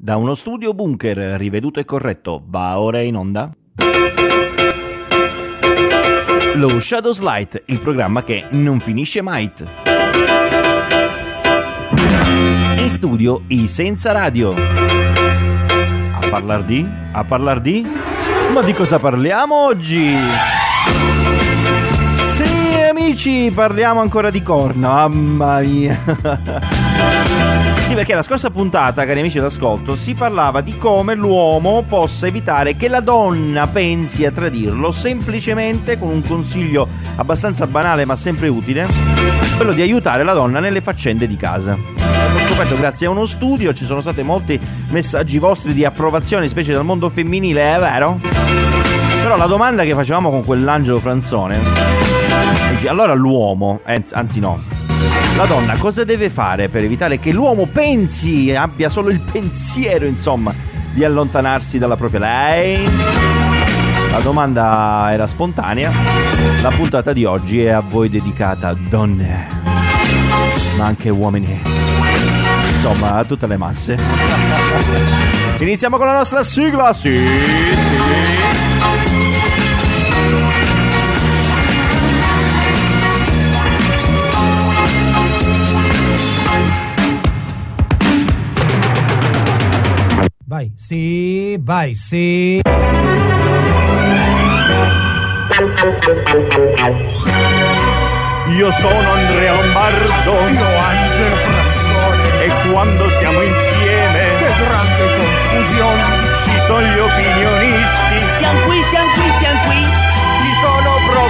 Da uno studio bunker riveduto e corretto, va ora in onda? Lo Shadows Light, il programma che non finisce mai. In studio i Senza Radio. A parlar di? A parlar di? Ma di cosa parliamo oggi? Sì, amici, parliamo ancora di corna, mamma mia. Perché la scorsa puntata, cari amici d'ascolto, si parlava di come l'uomo possa evitare che la donna pensi a tradirlo semplicemente con un consiglio abbastanza banale ma sempre utile, quello di aiutare la donna nelle faccende di casa. Scoperto grazie a uno studio, ci sono stati molti messaggi vostri di approvazione, specie dal mondo femminile, è vero? Però la domanda che facevamo con quell'angelo franzone, dici, allora l'uomo, eh, anzi no, la donna cosa deve fare per evitare che l'uomo pensi, abbia solo il pensiero, insomma, di allontanarsi dalla propria lei? La domanda era spontanea. La puntata di oggi è a voi dedicata, donne, ma anche uomini. Insomma, a tutte le masse. Iniziamo con la nostra sigla, sì. sì. Vai, sì, vai, sì. Io sono Andrea Lombardo. Io Angelo Franzone. E quando siamo insieme. Che grande confusione. Ci sono gli opinionisti. Siamo qui, siamo qui, siamo qui.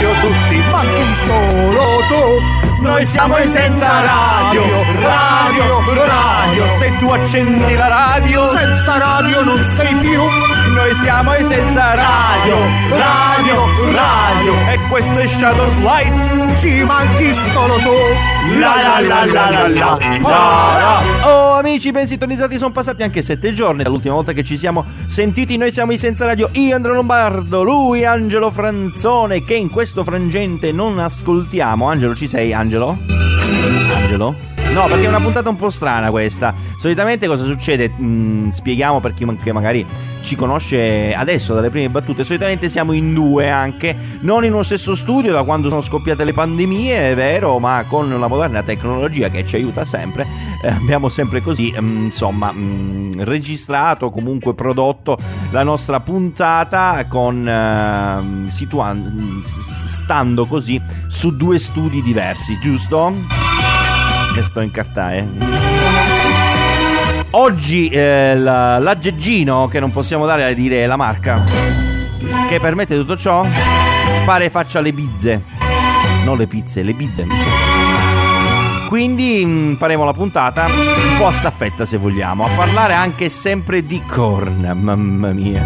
Proprio tutti. Ma chi solo tu? Noi siamo i senza radio, radio, radio. Se tu accendi la radio, senza radio non sei più. Noi siamo i senza radio, radio, radio. E questo è Shadows Light. Ci manchi solo tu. La la la la la la. la, la. Oh amici ben sintonizzati, sono passati anche sette giorni dall'ultima volta che ci siamo sentiti. Noi siamo i senza radio. Io Andrea Lombardo, lui Angelo Franzone, che in questo frangente non ascoltiamo. Angelo, ci sei? Angelo? Angelo? Angelo? No, perché è una puntata un po' strana questa. Solitamente cosa succede? Mm, spieghiamo per chi magari ci conosce adesso dalle prime battute. Solitamente siamo in due anche, non in uno stesso studio da quando sono scoppiate le pandemie, è vero, ma con la moderna tecnologia che ci aiuta sempre, eh, abbiamo sempre così, mm, insomma, mm, registrato, comunque prodotto la nostra puntata con eh, stando così su due studi diversi, giusto? Che sto in carta, eh. Oggi eh, la, l'aggeggino che non possiamo dare a dire la marca che permette tutto ciò pare faccia le bizze. Non le pizze, le bizze quindi mh, mm, faremo la puntata un po' a staffetta se vogliamo a parlare anche sempre di corna mamma mia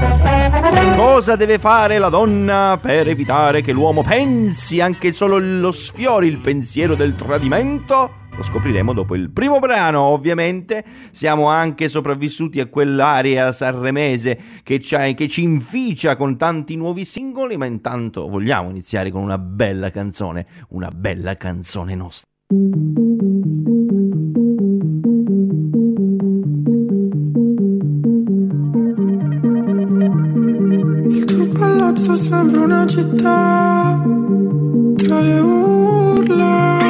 cosa deve fare la donna per evitare che l'uomo pensi anche solo lo sfiori il pensiero del tradimento lo scopriremo dopo il primo brano, ovviamente. Siamo anche sopravvissuti a quell'area sanremese che, che, ci inficia con tanti nuovi singoli, ma intanto vogliamo iniziare con una bella canzone, una bella canzone nostra. Il tuo palazzo sembra una città tra le urla.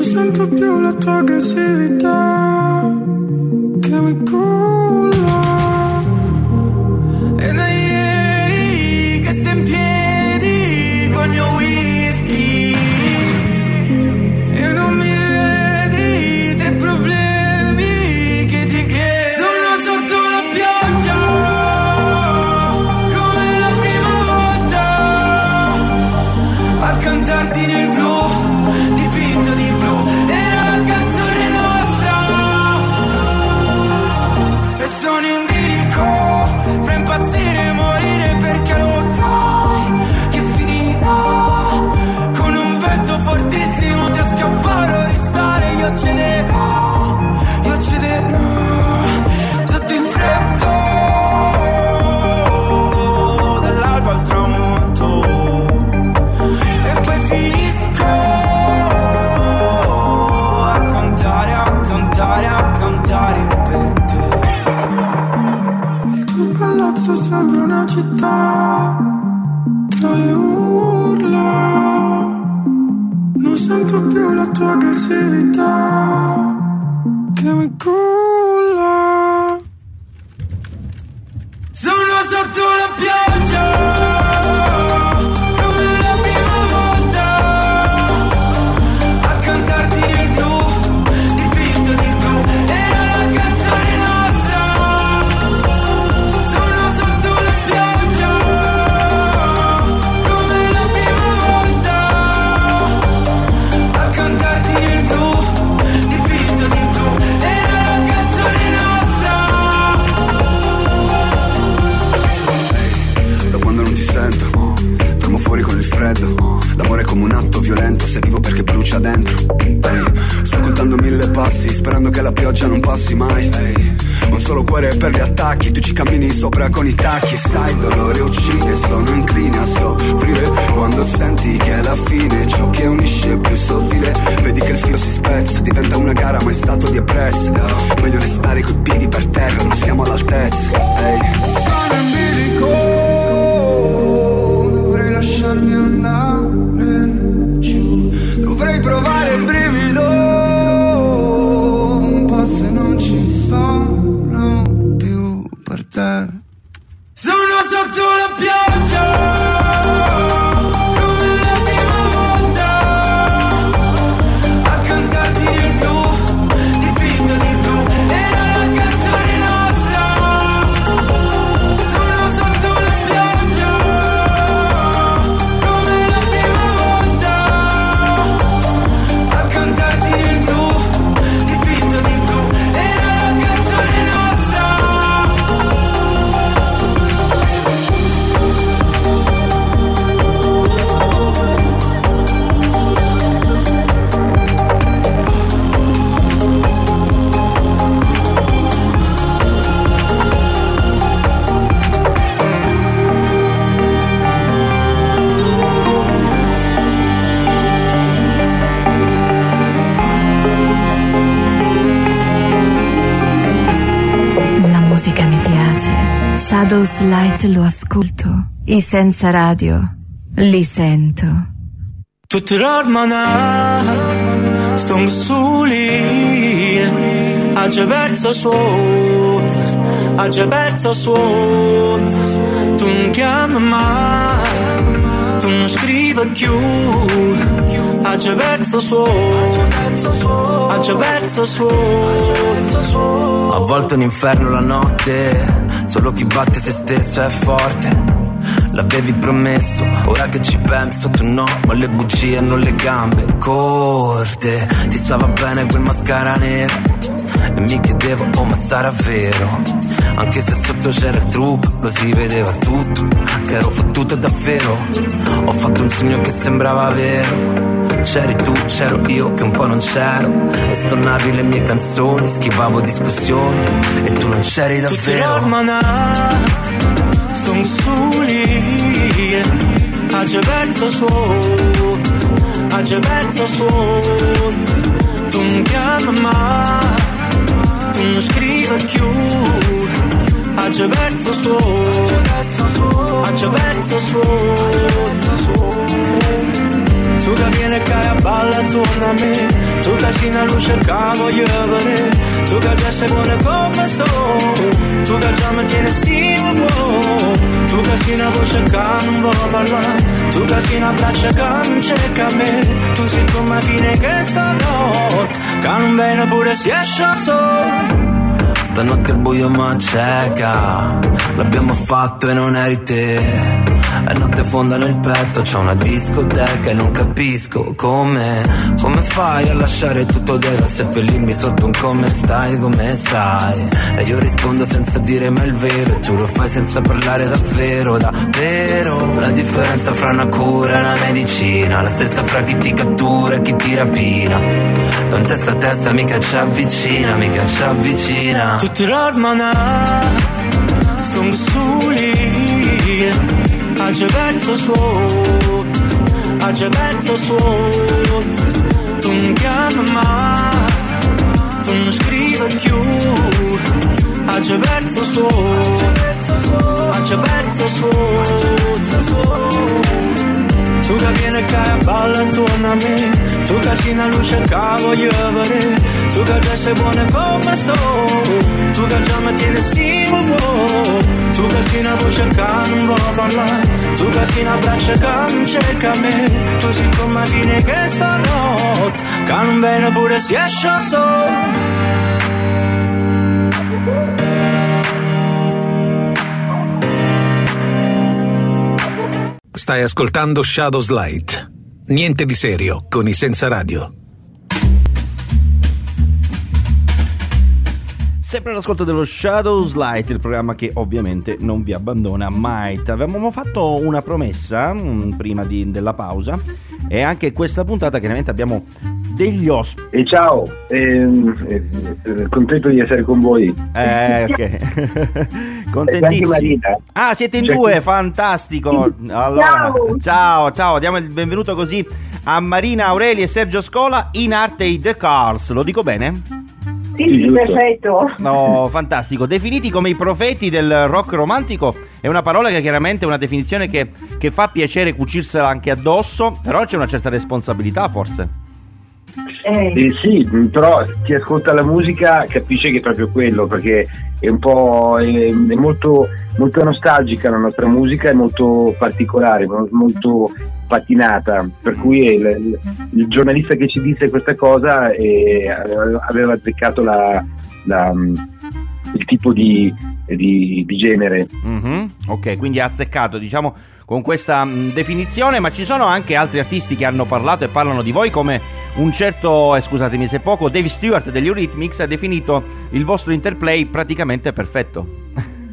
Sento più la tua aggressività sperando che la pioggia non passi mai. Ehi, un solo cuore per gli attacchi, tu ci cammini sopra con i tacchi. Sai, dolore uccide, sono incline a soffrire. Quando senti che è la fine, ciò che unisce è più sottile. Vedi che il filo si spezza, diventa una gara, ma è stato di apprezzo. Meglio restare coi piedi per terra, non siamo all'altezza. Ehi. Shadows Light lo ascolto. I senza radio li sento. Tutti l'ormana Stongo soli Ha già perso suono Ha già perso suono Tu non scrivi più Ha già perso suono Ha già suono A volte un inferno la notte, solo chi batte se stesso è forte. L'avevi promesso, ora che ci penso tu no, ma le bugie hanno le gambe corte. Ti stava bene quel mascara nero e mi chiedevo, oh ma sarà vero? Anche se sotto c'era il trucco, lo si vedeva tutto, che ero fottuto davvero. Ho fatto un sogno che sembrava vero. C'eri tu, c'ero io che un po' non c'ero E stonavi le mie canzoni, schivavo discussioni E tu non c'eri Tutti davvero l'ormana Sono soli già perso suono Tu non chiami mai non scrivi più. Ha già perso suono Ha già perso suono tu che vieni qua a balla attorno a me Tu che sei una luce che voglio vedere Tu che piace cuore come sono Tu che già mi tieni sicuro Tu che sei una voce che non vuole parlare Tu che sei una braccia che non cerca me Tu sei come fine che stanotte Che non viene pure si esce solo Stanotte al buio ma cieca L'abbiamo fatto e non eri te. È notte fonda nel petto C'è una discoteca e non capisco come. Come fai a lasciare tutto dentro Seppellirmi sotto un come stai, come stai? E io rispondo senza dire mai il vero tu lo fai senza parlare davvero, davvero. La differenza fra una cura e una medicina La stessa fra chi ti cattura e chi ti rapina. Un testa a testa mica ci avvicina, mica ci avvicina Tutti l'ormana Sono già perso suono Ha già perso suono Tu non chiami mai Tu non scrivi più Ha già perso suono Faccia perso su, su, su tu che balla intorno a me Tu che sei una luce che voglio vedere Tu che già sei buona come so Tu che già mi tieni simile Tu che sei una voce che non vuole parlare Tu che sei una braccia che non cerca me Tu sei come vieni che stanotte Che non viene pure Stai ascoltando Shadows Light. Niente di serio con i senza radio. Sempre all'ascolto dello Shadows Light, il programma che ovviamente non vi abbandona mai. Avevamo fatto una promessa mh, mm, prima di, della pausa e anche questa puntata chiaramente abbiamo degli ospiti. E ciao, ehm, eh, contento di essere con voi. Eh, ok. Contentissimo. Ah, siete in C'è due, chi... fantastico. Allora, ciao. ciao, ciao, diamo il benvenuto così a Marina Aureli e Sergio Scola in arte i The Cars. Lo dico bene? Sì, sì, perfetto. No, fantastico. Definiti come i profeti del rock romantico è una parola che chiaramente è una definizione che, che fa piacere cucirsela anche addosso, però c'è una certa responsabilità forse. Eh. Eh sì, però chi ascolta la musica capisce che è proprio quello, perché è un po' è, è molto, molto, nostalgica la nostra musica, è molto particolare, molto patinata, per cui il, il, il giornalista che ci disse questa cosa eh, aveva azzeccato la, la, il tipo di, di, di genere. Mm-hmm. Ok, quindi ha azzeccato, diciamo con questa mm, definizione, ma ci sono anche altri artisti che hanno parlato e parlano di voi, come un certo, eh, scusatemi se poco, Dave Stewart degli Eurythmics ha definito il vostro interplay praticamente perfetto.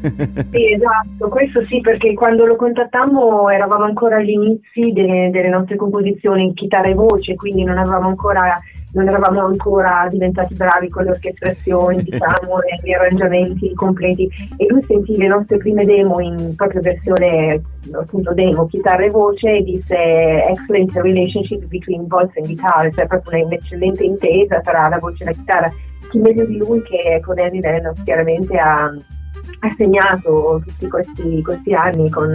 sì, esatto, questo sì, perché quando lo contattammo eravamo ancora agli inizi delle, delle nostre composizioni in chitarra e voce, quindi non avevamo ancora non eravamo ancora diventati bravi con le orchestrazioni, diciamo, gli arrangiamenti completi e lui sentì le nostre prime demo in proprio versione appunto demo, chitarra e voce e disse excellent relationship between voice and guitar, cioè proprio un'eccellente intesa tra la voce e la chitarra. Chi meglio di lui che con Eddie Lennox chiaramente ha, ha segnato tutti questi, questi anni con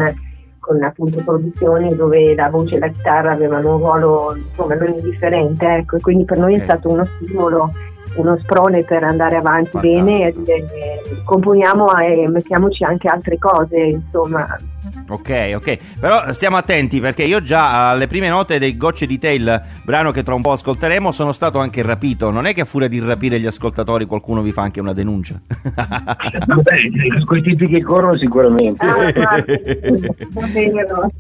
con appunto produzioni dove la voce e la chitarra avevano un ruolo insomma non indifferente ecco e quindi per noi è stato uno stimolo uno sprone per andare avanti Fantastico. bene e, e, componiamo e mettiamoci anche altre cose insomma Ok, ok, però stiamo attenti perché io già alle prime note dei Gocce di Tail, brano che tra un po' ascolteremo, sono stato anche rapito. Non è che a furia di rapire gli ascoltatori qualcuno vi fa anche una denuncia? Vabbè, quei tipi che corrono sicuramente. Ah, va bene, no.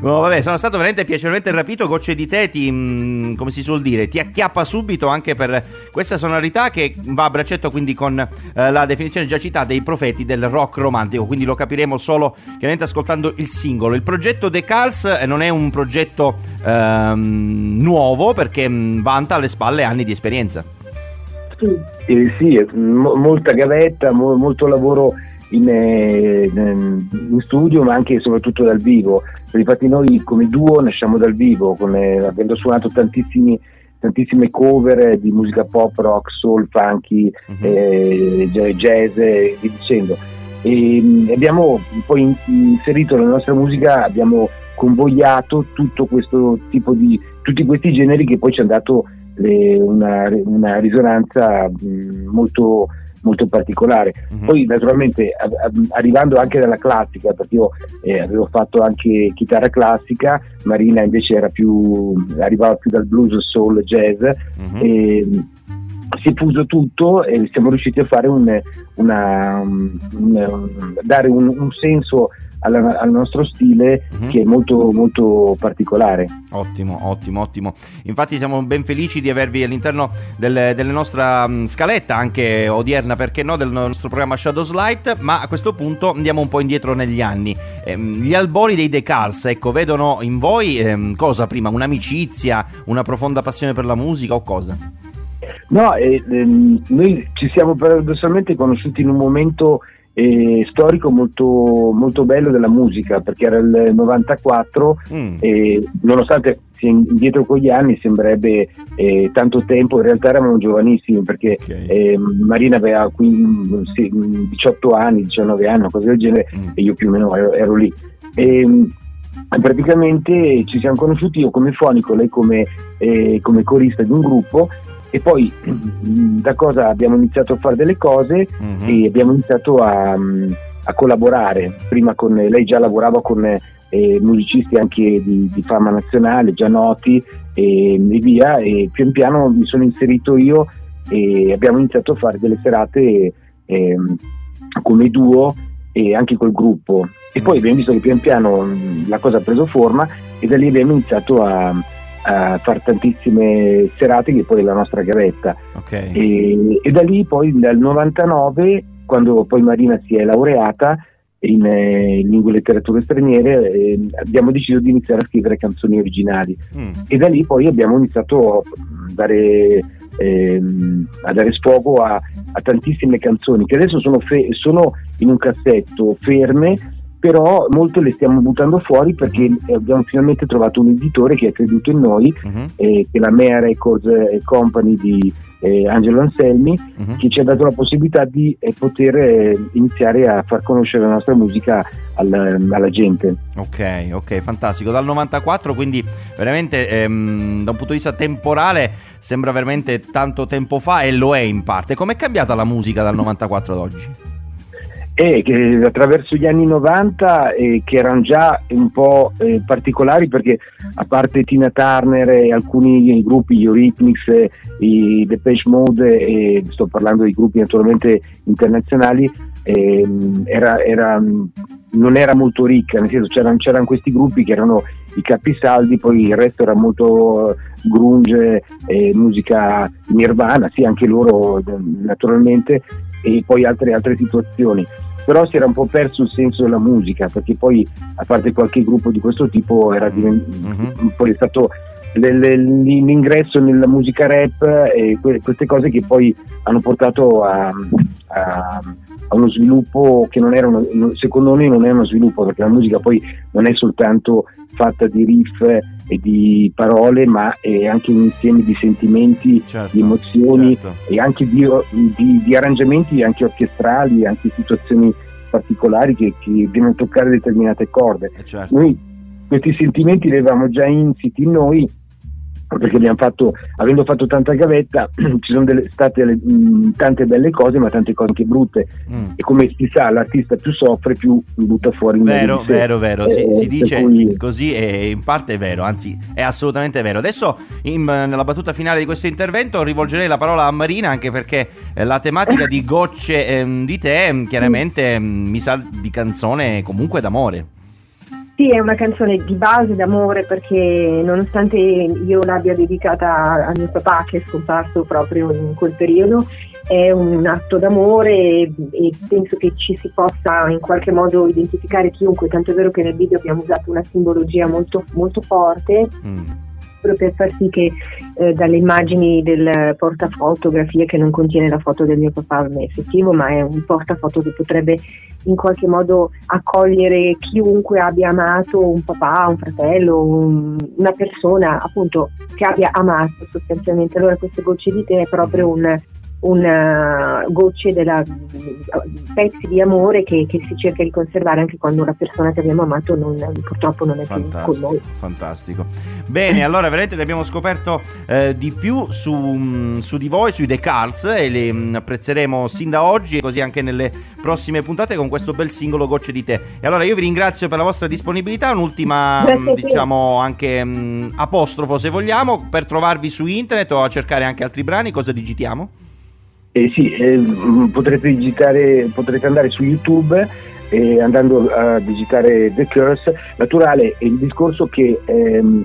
no. vabbè, sono stato veramente piacevolmente rapito. Gocce di te ti, mm, come si suol dire, ti acchiappa subito anche per questa sonorità che va a braccetto quindi con eh, la definizione già citata dei profeti del rock romantico, quindi lo capiremo solo chiaramente ascoltando il singolo. Il progetto The Cals eh, non è un progetto ehm, nuovo perché mm, vanta alle spalle anni di esperienza. Eh, sì, mo- molta gavetta, mo- molto lavoro in, eh, in, studio ma anche e soprattutto dal vivo. Infatti noi come duo nasciamo dal vivo, con, eh, avendo suonato tantissime cover di musica pop, rock, soul, funky, uh-huh. eh, jazz e via dicendo e mm, abbiamo poi inserito nella nostra musica, abbiamo convogliato tutto questo tipo di, tutti questi generi che poi ci hanno dato le, una, una, risonanza mm, molto, molto particolare. Uh-huh. Poi naturalmente arrivando anche dalla classica, perché io eh, avevo fatto anche chitarra classica, Marina invece era più, arrivava più dal blues, soul, jazz. Uh-huh. E, si è fuso tutto e siamo riusciti a fare un, una, un, dare un, un senso alla, al nostro stile uh-huh. che è molto molto particolare. Ottimo, ottimo, ottimo. Infatti siamo ben felici di avervi all'interno del, della nostra um, scaletta, anche odierna perché no, del nostro programma Shadows Light, ma a questo punto andiamo un po' indietro negli anni. Ehm, gli albori dei Decals, ecco, vedono in voi ehm, cosa prima? Un'amicizia, una profonda passione per la musica o cosa? No, eh, ehm, noi ci siamo paradossalmente conosciuti in un momento eh, storico molto, molto bello della musica, perché era il 94 mm. e nonostante tornassi indietro con gli anni sembrerebbe eh, tanto tempo, in realtà eravamo giovanissimi perché Ok. eh, Marina aveva 15, sì, 18 anni, 19 anni, cose del genere, Mm. e io più o meno ero, ero lì. E, mh, praticamente ci siamo conosciuti io come fonico, lei come, eh, come corista di un gruppo e poi mh, da cosa abbiamo iniziato a fare delle cose Mhm. e abbiamo iniziato a, mh, a collaborare. Prima con lei già lavorava con eh, musicisti anche di, di fama nazionale, già noti e, e via, e pian piano mi sono inserito io e abbiamo iniziato a fare delle serate ehm, come duo e anche col gruppo. E poi abbiamo visto che pian piano mh, la cosa ha preso forma e da lì abbiamo iniziato a, a fare tantissime serate che poi è la nostra gavetta. Ok. E, e da lì poi dal 99, quando poi Marina si è laureata in, eh, in lingue e letterature straniere, eh, abbiamo deciso di iniziare a scrivere canzoni originali. Mm. E da lì poi abbiamo iniziato a dare, ehm, a dare sfogo a, a tantissime canzoni che adesso sono, fe- sono in un cassetto ferme, però molte le stiamo buttando fuori perché abbiamo finalmente trovato un editore che ha creduto in noi, Mhm. eh, che è la Mea Records eh, Company di eh, Angelo Anselmi, Mhm. che ci ha dato la possibilità di eh, poter eh, iniziare a far conoscere la nostra musica al- alla gente. Ok, ok, fantastico. Dal 94, quindi veramente ehm, da un punto di vista temporale sembra veramente tanto tempo fa e lo è in parte. Com'è cambiata la musica dal 94 ad oggi? E che attraverso gli anni 90 eh, che erano già un po' eh, particolari perché a parte Tina Turner e alcuni gruppi, gli Eurythmics, eh, i Depeche Mode, e sto parlando di gruppi naturalmente internazionali, ehm, era, era, non era molto ricca, nel senso c'erano, c'erano questi gruppi che erano i capisaldi, poi il resto era molto eh, grunge, eh, musica nirvana, sì anche loro eh, naturalmente, e poi altre, altre situazioni però si era un po' perso il senso della musica perché poi a parte qualche gruppo di questo tipo era diven- Mhm. poi è stato l'ingresso nella musica rap e que- queste cose che poi hanno portato a, a- a uno sviluppo che non era uno, secondo noi non è uno sviluppo perché la musica poi non è soltanto fatta di riff e di parole ma è anche un insieme di sentimenti Certo. di emozioni certo. e anche di, di- di arrangiamenti anche orchestrali, anche situazioni particolari che, che devono toccare determinate corde. Eh, certo. Noi questi sentimenti li avevamo già insiti in noi perché abbiamo fatto, avendo fatto tanta gavetta, ci sono delle- state le- mh, tante belle cose, ma tante cose anche brutte. Mm. E come si sa, l'artista più soffre, più butta fuori meglio Vero, vero, vero, si, Eh, si dice cui- così e in parte è vero, anzi è assolutamente vero. Adesso in- nella battuta finale di questo intervento rivolgerei la parola a Marina anche perché eh, la tematica di gocce ehm, di te chiaramente ehm, mi sa di canzone comunque d'amore. Sì, è una canzone di base d'amore perché nonostante io l'abbia dedicata a mio papà che è scomparso proprio in quel periodo, è un atto d'amore e, e penso che ci si possa in qualche modo identificare chiunque, tanto è vero che nel video abbiamo usato una simbologia molto, molto forte Mm. Proprio per far sì che eh, dalle immagini del portafotografie che non contiene la foto del mio papà effettivo, ma è un portafoto che potrebbe in qualche modo accogliere chiunque abbia amato un papà, un fratello, un- una persona appunto che abbia amato sostanzialmente. Allora queste gocce di te è proprio un una gocce della pezzi di amore che, che si cerca di conservare anche quando la persona che abbiamo amato non, purtroppo non è più con noi. Fantastico, fantastico. Bene, allora veramente ne abbiamo scoperto eh, di più su, mm, su di voi, sui The Cars e li mm, apprezzeremo sin da oggi e così anche nelle prossime puntate con questo bel singolo Gocce di te. E allora io vi ringrazio per la vostra disponibilità, un'ultima Grazie mm, diciamo anche mm, apostrofo se vogliamo, per trovarvi su internet o a cercare anche altri brani, cosa digitiamo? Eh sì, eh, mh, potrete digitare, potrete andare su YouTube e andando a digitare The Curse, naturale è il discorso che ehm,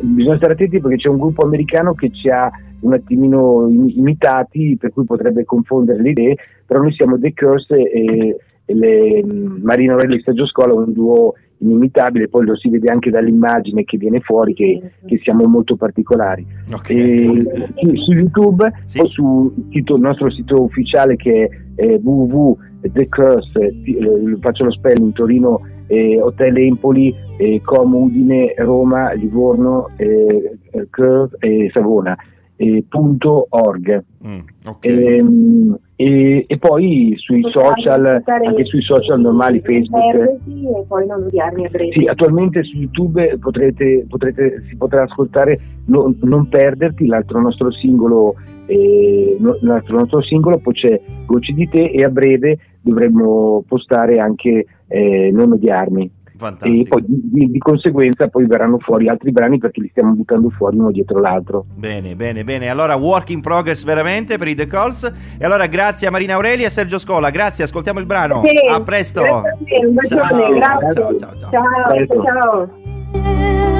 bisogna stare attenti perché c'è un gruppo americano che ci ha un attimino im- imitati, per cui potrebbe confondere le idee, però noi siamo The Curse e, e le, mh, Marino Relli Sergio Scola, un duo inimitabile, poi lo si vede anche dall'immagine che viene fuori che, che siamo molto particolari. Ok. E, sì, su YouTube Sì. o sul nostro sito ufficiale che è eh, www.thecurse, ti- eh, faccio lo spelling Torino eh, Hotel Empoli, eh, Como, Udine, Roma, Livorno, eh, Curve e Savona. Eh, punto org. Mm, Ehm, e, e poi sui social, anche sui social normali, Facebook. E poi non odiarmi a breve. Sì, attualmente su YouTube potrete, potrete- si potrà ascoltare No- Non perderti, l'altro nostro singolo, eh, l'altro nostro singolo, poi c'è Voci di te e a breve dovremmo postare anche eh, Non odiarmi. E poi di, di- conseguenza poi verranno fuori altri brani perché li stiamo buttando fuori uno dietro l'altro. Bene, bene, bene. Allora, work in progress veramente per i The Calls. E allora, grazie a Marina Aureli e a Sergio Scola. Grazie, ascoltiamo il brano. Sì, a presto. grazie a un bacione, Ciao, grazie. ciao, ciao, ciao. Ciao, Presto. ciao.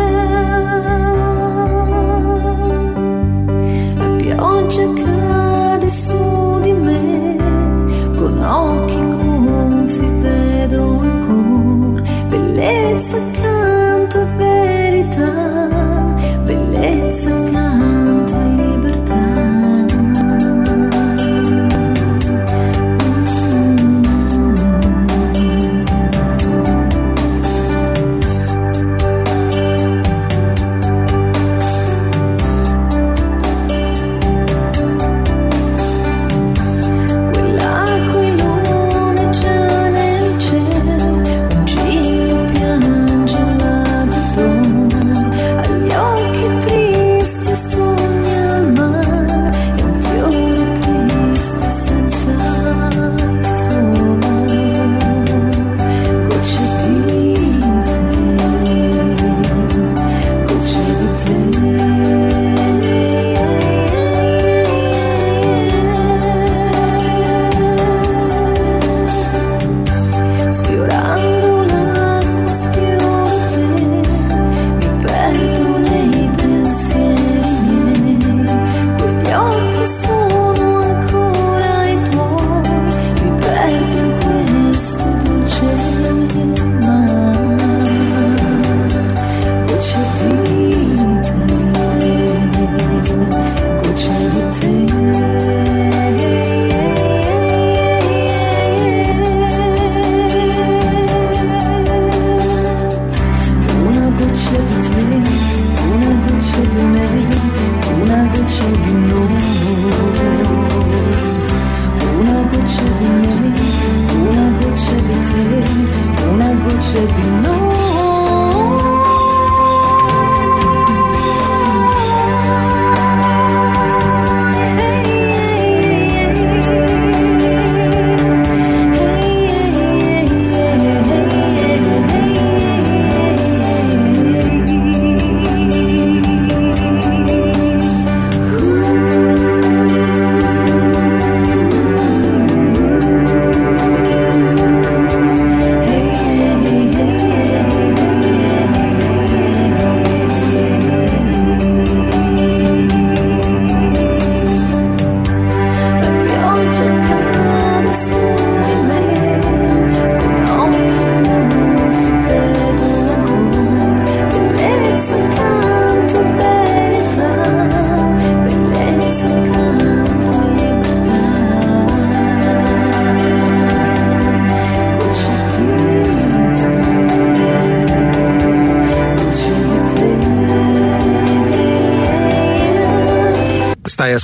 La pioggia cade su di me, con occhi bellezza accanto verità, bellezza accanto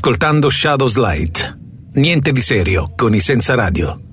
ascoltando Shadows Light. Niente di serio con i senza radio.